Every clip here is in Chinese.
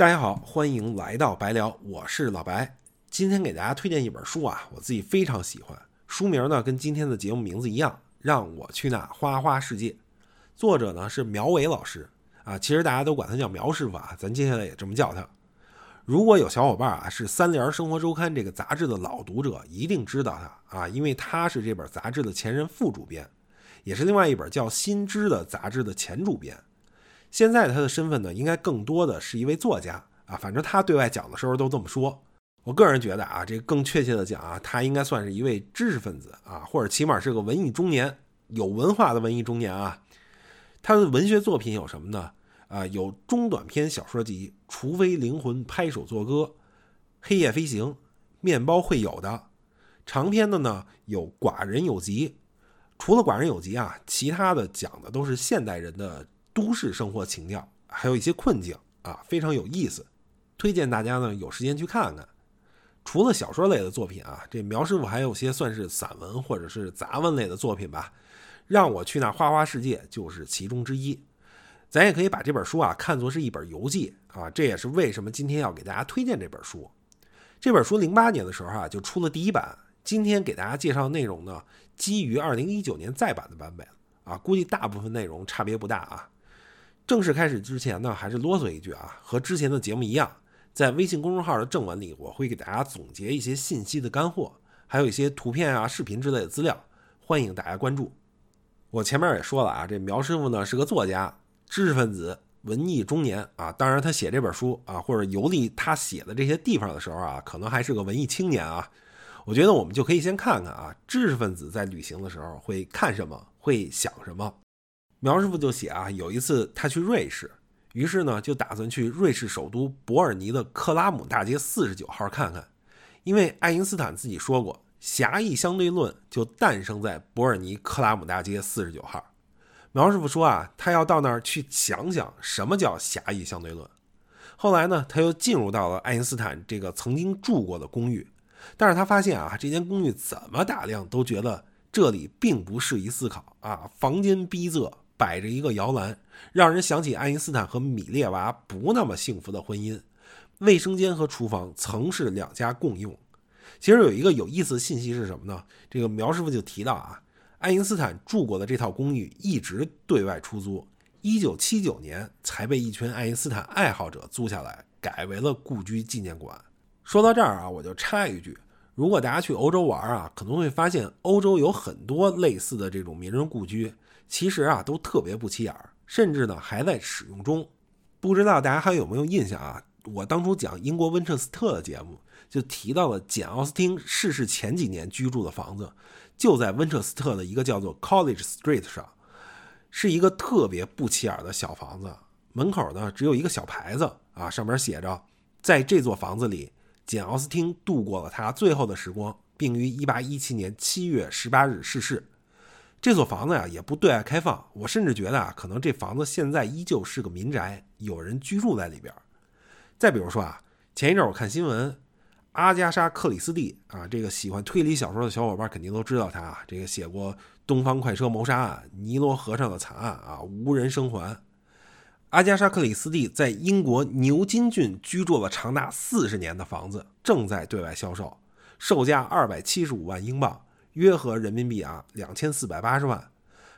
大家好，欢迎来到白聊，我是老白。今天给大家推荐一本书啊，我自己非常喜欢。书名呢跟今天的节目名字一样，让我去那花花世界。作者呢是苗伟老师啊，其实大家都管他叫苗师傅啊，咱接下来也这么叫他。如果有小伙伴啊是《三联生活周刊》这个杂志的老读者，一定知道他啊，因为他是这本杂志的前任副主编，也是另外一本叫《新知》的杂志的前主编。现在他的身份呢，应该更多的是一位作家啊，反正他对外讲的时候都这么说。我个人觉得啊，这更确切的讲啊，他应该算是一位知识分子啊，或者起码是个文艺中年，有文化的文艺中年啊。他的文学作品有什么呢？啊，有中短篇小说集《除非灵魂拍手作歌》《黑夜飞行》《面包会有的》，长篇的呢有《寡人有疾》。除了《寡人有疾》啊，其他的讲的都是现代人的。都市生活情调，还有一些困境啊，非常有意思，推荐大家呢有时间去看看。除了小说类的作品啊，这苗师傅还有些算是散文或者是杂文类的作品吧。让我去那花花世界就是其中之一。咱也可以把这本书啊看作是一本游记啊，这也是为什么今天要给大家推荐这本书。这本书零八年的时候啊就出了第一版，今天给大家介绍的内容呢，基于二零一九年再版的版本啊，估计大部分内容差别不大啊。正式开始之前呢，还是啰嗦一句啊，和之前的节目一样，在微信公众号的正文里，我会给大家总结一些信息的干货，还有一些图片啊、视频之类的资料，欢迎大家关注。我前面也说了啊，这苗师傅呢是个作家、知识分子、文艺中年啊，当然他写这本书啊，或者游历他写的这些地方的时候啊，可能还是个文艺青年啊。我觉得我们就可以先看看啊，知识分子在旅行的时候会看什么，会想什么。苗师傅就写啊，有一次他去瑞士，于是呢就打算去瑞士首都伯尔尼的克拉姆大街四十九号看看，因为爱因斯坦自己说过，狭义相对论就诞生在伯尔尼克拉姆大街四十九号。苗师傅说啊，他要到那儿去想想什么叫狭义相对论。后来呢，他又进入到了爱因斯坦这个曾经住过的公寓，但是他发现啊，这间公寓怎么打量都觉得这里并不适宜思考啊，房间逼仄。摆着一个摇篮，让人想起爱因斯坦和米列娃不那么幸福的婚姻。卫生间和厨房曾是两家共用。其实有一个有意思的信息是什么呢？这个苗师傅就提到啊，爱因斯坦住过的这套公寓一直对外出租，一九七九年才被一群爱因斯坦爱好者租下来，改为了故居纪念馆。说到这儿啊，我就插一句：如果大家去欧洲玩啊，可能会发现欧洲有很多类似的这种名人故居。其实啊，都特别不起眼儿，甚至呢还在使用中。不知道大家还有没有印象啊？我当初讲英国温彻斯特的节目，就提到了简·奥斯汀逝世前几年居住的房子，就在温彻斯特的一个叫做 College Street 上，是一个特别不起眼的小房子。门口呢只有一个小牌子啊，上面写着：“在这座房子里，简·奥斯汀度过了他最后的时光，并于1817年7月18日逝世。”这所房子呀也不对外开放，我甚至觉得啊，可能这房子现在依旧是个民宅，有人居住在里边。再比如说啊，前一阵我看新闻，阿加莎·克里斯蒂啊，这个喜欢推理小说的小伙伴肯定都知道他啊，这个写过《东方快车谋杀案》《尼罗河上的惨案》啊，《无人生还》。阿加莎·克里斯蒂在英国牛津郡居住了长达四十年的房子正在对外销售，售价二百七十五万英镑。约合人民币啊，两千四百八十万。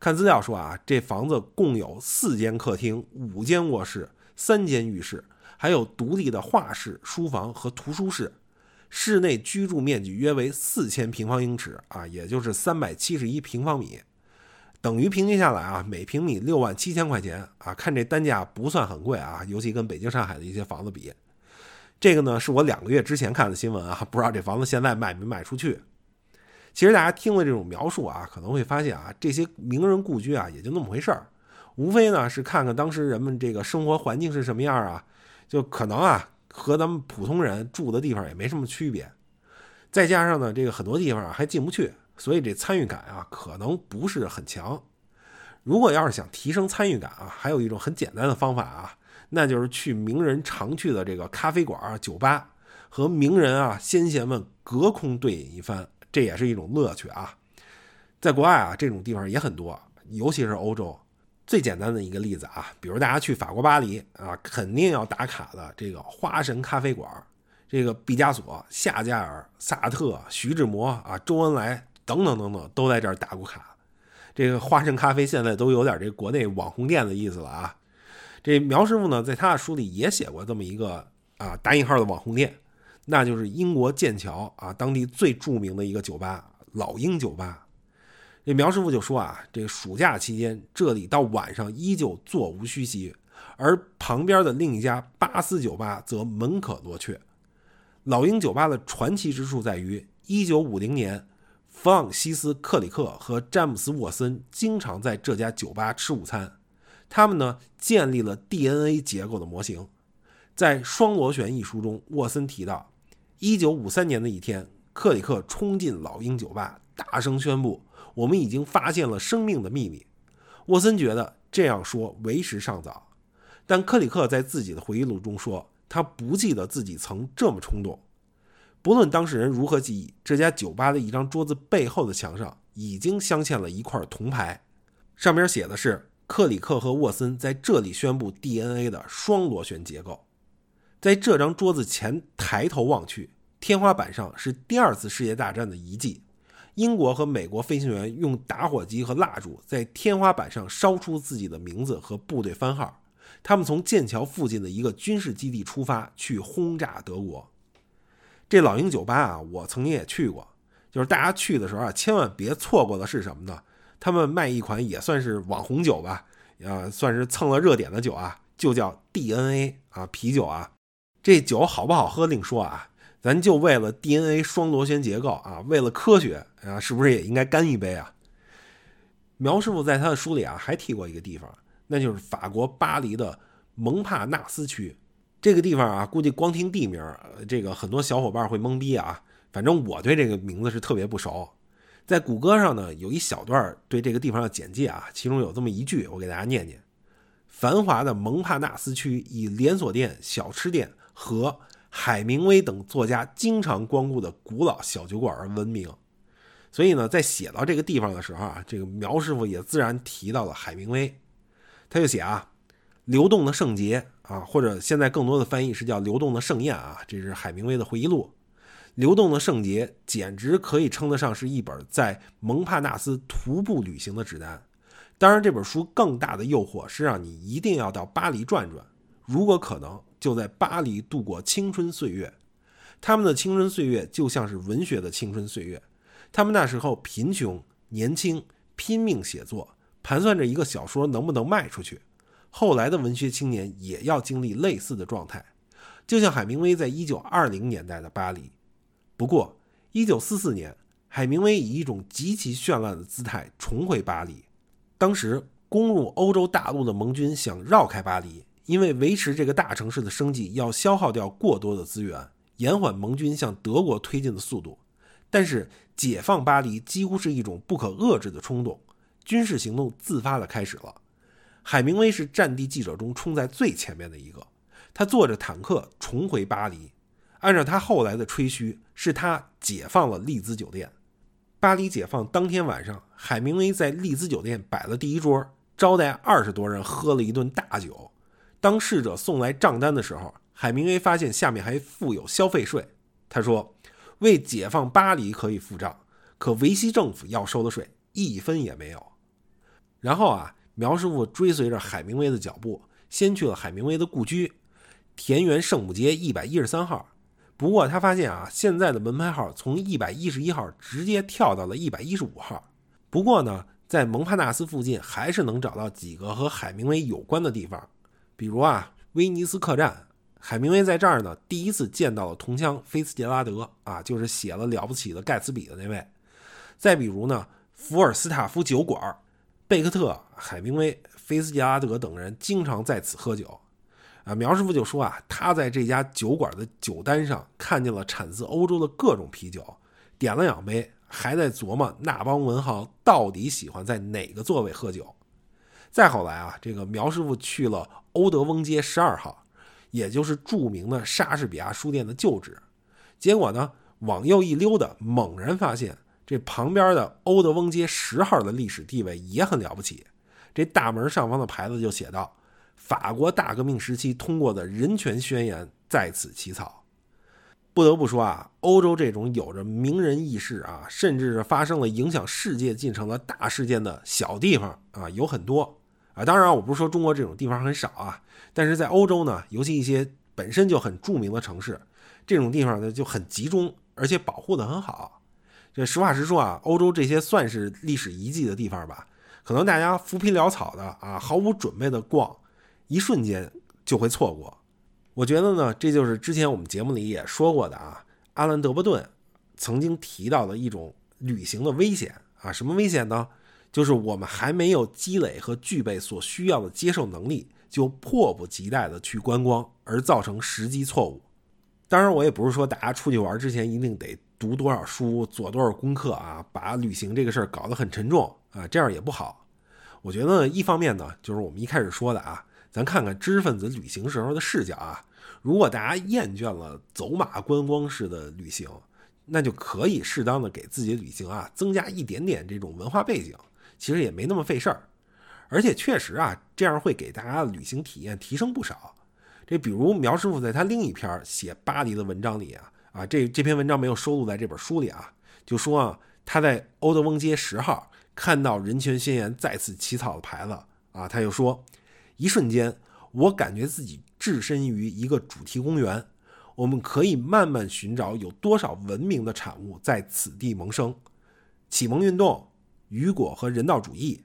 看资料说啊，这房子共有四间客厅、五间卧室、三间浴室，还有独立的画室、书房和图书室。室内居住面积约为四千平方英尺啊，也就是三百七十一平方米，等于平均下来啊，每平米六万七千块钱啊。看这单价不算很贵啊，尤其跟北京、上海的一些房子比。这个呢，是我两个月之前看的新闻啊，不知道这房子现在卖没卖出去。其实大家听了这种描述啊，可能会发现啊，这些名人故居啊，也就那么回事儿，无非呢是看看当时人们这个生活环境是什么样啊，就可能啊和咱们普通人住的地方也没什么区别。再加上呢，这个很多地方还进不去，所以这参与感啊可能不是很强。如果要是想提升参与感啊，还有一种很简单的方法啊，那就是去名人常去的这个咖啡馆、酒吧，和名人啊先贤们隔空对饮一番。这也是一种乐趣啊，在国外啊，这种地方也很多，尤其是欧洲。最简单的一个例子啊，比如大家去法国巴黎啊，肯定要打卡的这个花神咖啡馆，这个毕加索、夏加尔、萨特、徐志摩啊、周恩来等等等等都在这儿打过卡。这个花神咖啡现在都有点这国内网红店的意思了啊。这苗师傅呢，在他的书里也写过这么一个啊打引号的网红店，那就是英国剑桥啊当地最著名的一个酒吧——老鹰酒吧。这苗师傅就说啊，这个暑假期间这里到晚上依旧座无虚席，而旁边的另一家巴斯酒吧则门可罗雀。老鹰酒吧的传奇之处在于，1950年，弗朗西斯·克里克和詹姆斯·沃森经常在这家酒吧吃午餐。他们呢建立了 DNA 结构的模型，在《双螺旋》一书中，沃森提到，1953年的一天，克里克冲进老鹰酒吧，大声宣布：“我们已经发现了生命的秘密。”沃森觉得这样说为时尚早，但克里克在自己的回忆录中说，他不记得自己曾这么冲动。不论当事人如何记忆，这家酒吧的一张桌子背后的墙上已经镶嵌了一块铜牌，上面写的是。克里克和沃森在这里宣布 DNA 的双螺旋结构。在这张桌子前抬头望去，天花板上是第二次世界大战的遗迹。英国和美国飞行员用打火机和蜡烛在天花板上烧出自己的名字和部队番号。他们从剑桥附近的一个军事基地出发，去轰炸德国。这老鹰酒吧啊，我曾经也去过。就是大家去的时候啊，千万别错过的是什么呢？他们卖一款也算是网红酒吧，啊，算是蹭了热点的酒啊，就叫 DNA 啊啤酒啊。这酒好不好喝另说啊，咱就为了 DNA 双螺旋结构啊，为了科学啊，是不是也应该干一杯啊？苗师傅在他的书里啊还提过一个地方，那就是法国巴黎的蒙帕纳斯区。这个地方啊，估计光听地名，这个很多小伙伴会懵逼啊。反正我对这个名字是特别不熟。在谷歌上呢，有一小段对这个地方的简介啊，其中有这么一句，我给大家念念：繁华的蒙帕纳斯区以连锁店、小吃店和海明威等作家经常光顾的古老小酒馆而闻名。所以呢，在写到这个地方的时候啊，这个苗师傅也自然提到了海明威。他就写啊，流动的圣洁啊，或者现在更多的翻译是叫流动的盛宴啊，这是海明威的回忆录。流动的圣洁简直可以称得上是一本在蒙帕纳斯徒步旅行的指南。当然，这本书更大的诱惑是让你一定要到巴黎转转，如果可能，就在巴黎度过青春岁月。他们的青春岁月就像是文学的青春岁月。他们那时候贫穷、年轻，拼命写作，盘算着一个小说能不能卖出去。后来的文学青年也要经历类似的状态，就像海明威在一九二零年代的巴黎。不过，一九四四年，海明威以一种极其绚烂的姿态重回巴黎。当时，攻入欧洲大陆的盟军想绕开巴黎，因为维持这个大城市的生计要消耗掉过多的资源，延缓盟军向德国推进的速度。但是，解放巴黎几乎是一种不可遏制的冲动，军事行动自发的开始了。海明威是战地记者中冲在最前面的一个，他坐着坦克重回巴黎。按照他后来的吹嘘，是他解放了利兹酒店。巴黎解放当天晚上，海明威在利兹酒店摆了第一桌，招待二十多人喝了一顿大酒。当侍者送来账单的时候，海明威发现下面还附有消费税。他说：“为解放巴黎可以付账，可维希政府要收的税一分也没有。”然后啊，苗师傅追随着海明威的脚步，先去了海明威的故居——田园圣母街一百一十三号。不过他发现啊，现在的门牌号从一百一十一号直接跳到了一百一十五号。不过呢，在蒙帕纳斯附近还是能找到几个和海明威有关的地方，比如啊，威尼斯客栈，海明威在这儿呢第一次见到了同枪菲茨杰拉德啊，就是写了《了不起的盖茨比》的那位。再比如呢，福尔斯塔夫酒馆，贝克特、海明威、菲茨杰拉德等人经常在此喝酒。啊，苗师傅就说啊，他在这家酒馆的酒单上看见了产自欧洲的各种啤酒，点了两杯，还在琢磨那帮文豪到底喜欢在哪个座位喝酒。再后来啊，这个苗师傅去了欧德翁街十二号，也就是著名的莎士比亚书店的旧址，结果呢，往右一溜达，猛然发现这旁边的欧德翁街十号的历史地位也很了不起。这大门上方的牌子就写道：“法国大革命时期通过的人权宣言在此起草。”不得不说啊，欧洲这种有着名人轶事啊，甚至是发生了影响世界进程的大事件的小地方啊，有很多啊。当然，我不是说中国这种地方很少啊，但是在欧洲呢，尤其一些本身就很著名的城市，这种地方呢就很集中，而且保护的很好。这实话实说啊，欧洲这些算是历史遗迹的地方吧，可能大家浮皮潦草的啊，毫无准备的逛，一瞬间就会错过。我觉得呢，这就是之前我们节目里也说过的啊，阿兰·德伯顿曾经提到的一种旅行的危险啊，什么危险呢？就是我们还没有积累和具备所需要的接受能力，就迫不及待的去观光，而造成时机错误。当然，我也不是说大家出去玩之前一定得读多少书、做多少功课啊，把旅行这个事儿搞得很沉重啊，这样也不好。我觉得一方面呢，就是我们一开始说的啊，咱看看知识分子旅行时候的视角啊。如果大家厌倦了走马观光式的旅行，那就可以适当的给自己的旅行啊增加一点点这种文化背景，其实也没那么费事儿，而且确实啊这样会给大家的旅行体验提升不少。这比如苗师傅在他另一篇写巴黎的文章里啊啊这这篇文章没有收录在这本书里啊，就说啊他在欧德翁街十号看到人权宣言再次起草的牌子啊，他又说一瞬间我感觉自己。置身于一个主题公园，我们可以慢慢寻找有多少文明的产物在此地萌生：启蒙运动、雨果和人道主义、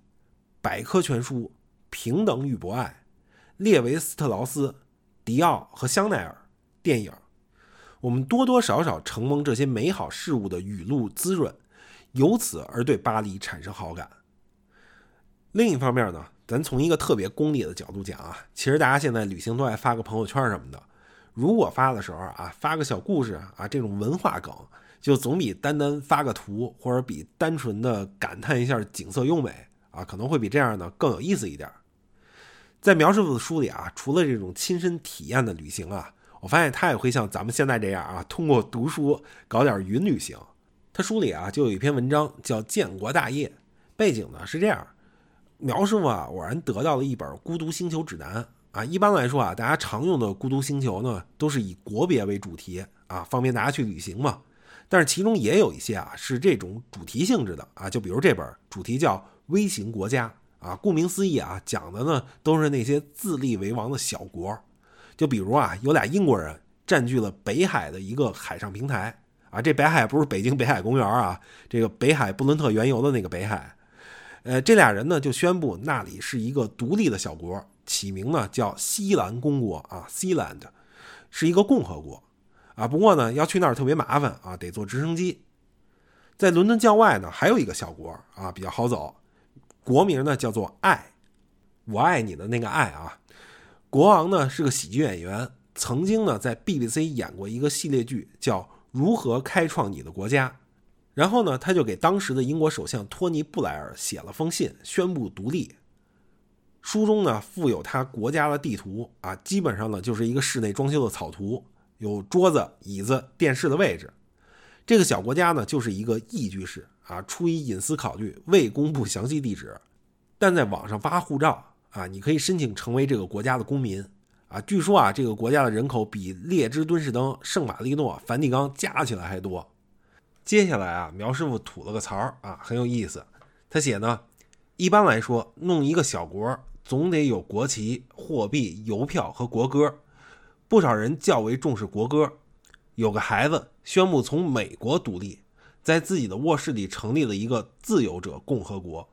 百科全书、平等与博爱、列维斯特劳斯、迪奥和香奈儿、电影。我们多多少少承蒙这些美好事物的雨露滋润，由此而对巴黎产生好感。另一方面呢？咱从一个特别功利的角度讲啊，其实大家现在旅行都爱发个朋友圈什么的。如果发的时候啊，发个小故事啊，这种文化梗，就总比单单发个图，或者比单纯的感叹一下景色优美啊，可能会比这样呢更有意思一点。在苗师傅的书里啊，除了这种亲身体验的旅行啊，我发现他也会像咱们现在这样啊，通过读书搞点云旅行。他书里啊就有一篇文章叫《建国大业》，背景呢是这样。苗师傅啊，偶然得到了一本《孤独星球指南》啊。一般来说啊，大家常用的《孤独星球》呢，都是以国别为主题啊，方便大家去旅行嘛。但是其中也有一些啊，是这种主题性质的啊。就比如这本主题叫《微型国家》啊，顾名思义啊，讲的呢都是那些自立为王的小国。就比如啊，有俩英国人占据了北海的一个海上平台啊。这北海不是北京北海公园啊，这个北海布伦特原油的那个北海。呃，这俩人呢就宣布那里是一个独立的小国，起名呢叫西兰公国啊，Sealand，是一个共和国啊。不过呢，要去那儿特别麻烦啊，得坐直升机。在伦敦郊外呢，还有一个小国啊，比较好走，国名呢叫做爱，我爱你的那个爱啊。国王呢是个喜剧演员，曾经呢在 BBC 演过一个系列剧，叫《如何开创你的国家》。然后呢，他就给当时的英国首相托尼·布莱尔写了封信，宣布独立。书中呢附有他国家的地图啊，基本上呢就是一个室内装修的草图，有桌子、椅子、电视的位置。这个小国家呢就是一个一居室啊，出于隐私考虑未公布详细地址，但在网上发护照啊，你可以申请成为这个国家的公民啊。据说啊，这个国家的人口比列支敦士登、圣马力诺、梵蒂冈加起来还多。接下来啊，苗师傅吐了个槽啊，很有意思。他写呢，一般来说，弄一个小国总得有国旗、货币、邮票和国歌。不少人较为重视国歌。有个孩子宣布从美国独立，在自己的卧室里成立了一个自由者共和国。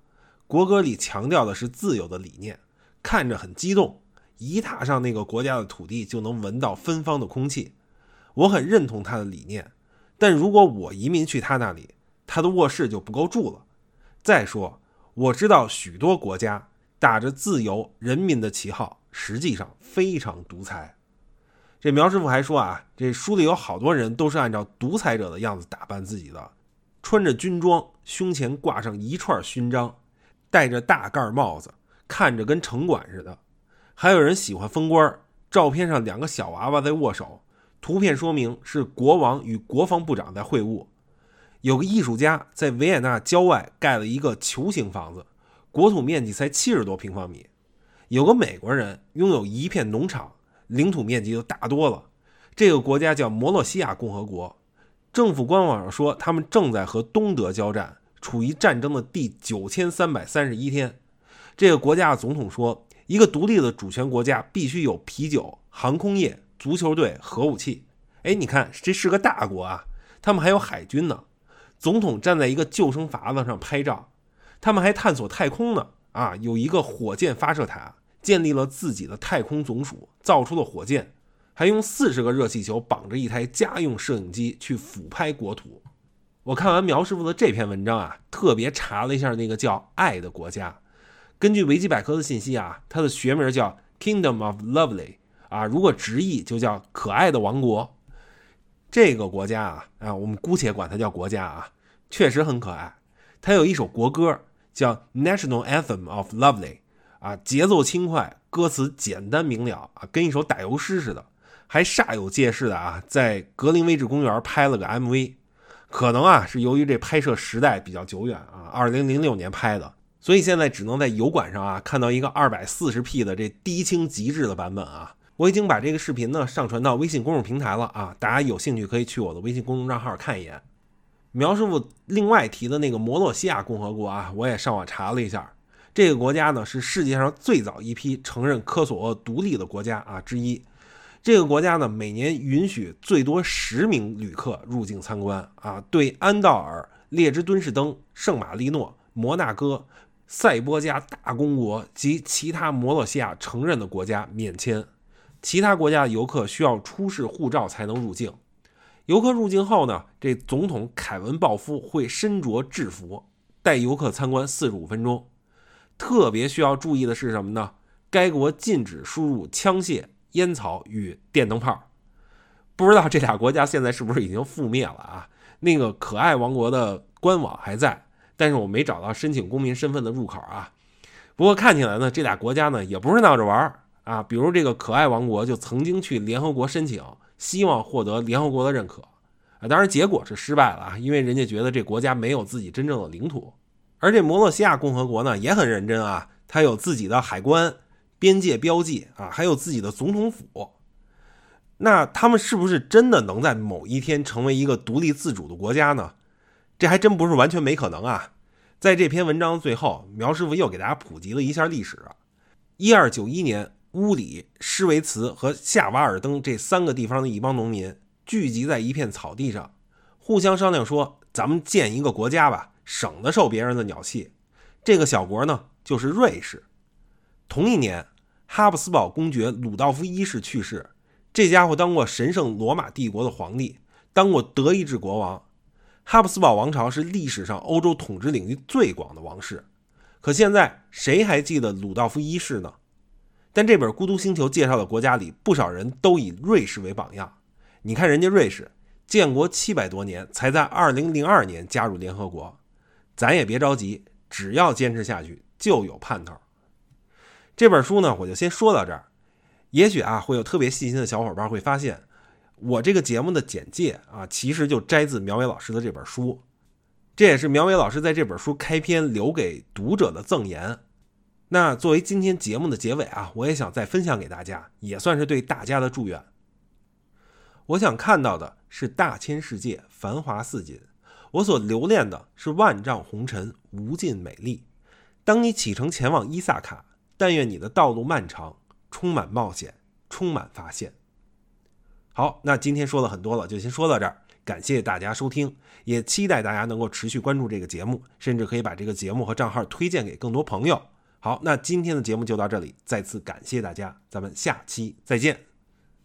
国歌里强调的是自由的理念，看着很激动。一踏上那个国家的土地，就能闻到芬芳的空气。我很认同他的理念。但如果我移民去他那里，他的卧室就不够住了。再说，我知道许多国家打着自由人民的旗号，实际上非常独裁。这苗师傅还说啊，这书里有好多人都是按照独裁者的样子打扮自己的，穿着军装，胸前挂上一串勋章，戴着大盖帽子，看着跟城管似的。还有人喜欢封官，照片上两个小娃娃在握手。图片说明是国王与国防部长在会晤。有个艺术家在维也纳郊外盖了一个球形房子，国土面积才七十多平方米。有个美国人拥有一片农场，领土面积就大多了。这个国家叫摩洛西亚共和国，政府官网上说他们正在和东德交战，处于战争的第九千三百三十一天。这个国家的总统说，一个独立的主权国家必须有啤酒、航空业、足球队、核武器。哎，你看，这是个大国啊，他们还有海军呢。总统站在一个救生筏子上拍照，他们还探索太空呢。啊，有一个火箭发射塔，建立了自己的太空总署，造出了火箭，还用四十个热气球绑着一台家用摄影机去俯拍国土。我看完苗师傅的这篇文章啊，特别查了一下那个叫“爱”的国家。根据维基百科的信息啊，它的学名叫 Kingdom of Lovely 啊，如果直译就叫“可爱的王国”。这个国家啊啊，我们姑且管它叫国家啊，确实很可爱。它有一首国歌叫 National Anthem of Lovely 啊，节奏轻快，歌词简单明了啊，跟一首打油诗似的，还煞有介事的啊，在格林威治公园拍了个 MV。可能啊是由于这拍摄时代比较久远啊，二零零六年拍的，所以现在只能在油管上啊看到一个二百四十 P 的这低清极致的版本啊。我已经把这个视频呢上传到微信公众平台了啊，大家有兴趣可以去我的微信公众账号看一眼。苗师傅另外提的那个摩洛西亚共和国啊，我也上网查了一下，这个国家呢是世界上最早一批承认科索沃独立的国家啊之一。这个国家呢每年允许最多十名旅客入境参观啊，对安道尔、列支敦士登、圣马力诺、摩纳哥、塞波加大公国及其他摩洛西亚承认的国家免签。其他国家的游客需要出示护照才能入境。游客入境后呢，这总统凯文·鲍夫会身着制服带游客参观四十五分钟。特别需要注意的是什么呢？该国禁止输入枪械、烟草与电灯泡。不知道这俩国家现在是不是已经覆灭了啊？那个可爱王国的官网还在，但是我没找到申请公民身份的入口啊。不过看起来呢，这俩国家呢也不是闹着玩儿。啊，比如这个可爱王国就曾经去联合国申请，希望获得联合国的认可，啊，当然结果是失败了啊，因为人家觉得这国家没有自己真正的领土。而这摩洛西亚共和国呢也很认真啊，它有自己的海关、边界标记啊，还有自己的总统府。那他们是不是真的能在某一天成为一个独立自主的国家呢？这还真不是完全没可能啊。在这篇文章最后，苗师傅又给大家普及了一下历史。一二九一年。乌里、施维茨和夏瓦尔登这三个地方的一帮农民聚集在一片草地上，互相商量说：“咱们建一个国家吧，省得受别人的鸟气。”这个小国呢，就是瑞士。同一年，哈布斯堡公爵鲁道夫一世去世。这家伙当过神圣罗马帝国的皇帝，当过德意志国王。哈布斯堡王朝是历史上欧洲统治领域最广的王室。可现在，谁还记得鲁道夫一世呢？但这本《孤独星球》介绍的国家里，不少人都以瑞士为榜样。你看，人家瑞士建国七百多年，才在二零零二年加入联合国。咱也别着急，只要坚持下去，就有盼头。这本书呢，我就先说到这儿。也许啊，会有特别细心的小伙伴会发现，我这个节目的简介啊，其实就摘自苗伟老师的这本书。这也是苗伟老师在这本书开篇留给读者的赠言。那作为今天节目的结尾啊，我也想再分享给大家，也算是对大家的祝愿。我想看到的是大千世界，繁华似锦；我所留恋的是万丈红尘，无尽美丽。当你启程前往伊萨卡，但愿你的道路漫长，充满冒险，充满发现。好，那今天说了很多了，就先说到这儿。感谢大家收听，也期待大家能够持续关注这个节目，甚至可以把这个节目和账号推荐给更多朋友。好，那今天的节目就到这里，再次感谢大家，咱们下期再见。